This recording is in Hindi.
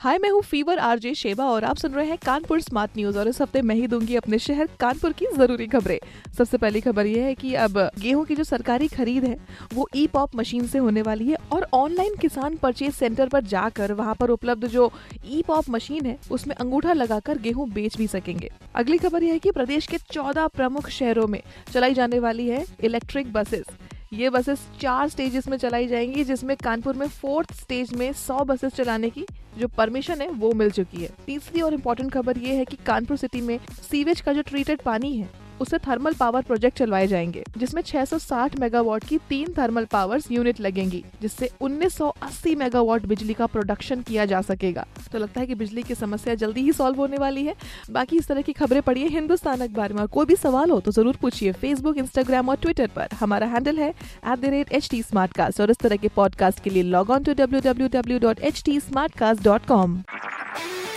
हाय, मैं हूँ फीवर, आरजे, शेबा और आप सुन रहे हैं कानपुर स्मार्ट न्यूज़ और इस हफ़्ते मैं ही दूँगी अपने शहर कानपुर की ज़रूरी खबरें। सबसे पहली खबर ये है कि अब गेहूँ की जो सरकारी खरीद है, वो ई पॉप मशीन से होने वाली है और ऑनलाइन किसान परचेज सेंटर पर जाकर वहाँ पर उपलब्ध जो ई पॉप मशीन है, उसमें अंगूठा लगाकर गेहूँ बेच भी सकेंगे। अगली खबर यह है की प्रदेश के चौदह प्रमुख शहरों में चलाई जाने वाली है इलेक्ट्रिक बसेस। ये बसेस चार स्टेजेस में चलाई जाएँगी, जिसमें कानपुर में फोर्थ स्टेज में 100 बसेस चलाने की जो परमिशन है, वो मिल चुकी है। तीसरी और इम्पोर्टेंट खबर ये है कि कानपुर सिटी में सीवेज का जो ट्रीटेड पानी है उससे थर्मल पावर प्रोजेक्ट चलवाए जाएँगे, जिसमें 660 मेगावाट की तीन थर्मल पावर्स यूनिट लगेंगी, जिससे 1980 मेगावाट बिजली का प्रोडक्शन किया जा सकेगा। तो लगता है कि बिजली की समस्या जल्दी ही सॉल्व होने वाली है। बाकी इस तरह की खबरें पढ़िए हिंदुस्तान अखबार में। और कोई भी सवाल हो तो ज़रूर पूछिए फेसबुक इंस्टाग्राम और ट्विटर पर। हमारा हैंडल है एट और इस तरह के पॉडकास्ट के लिए log on to W W W dot H T smart cast dot com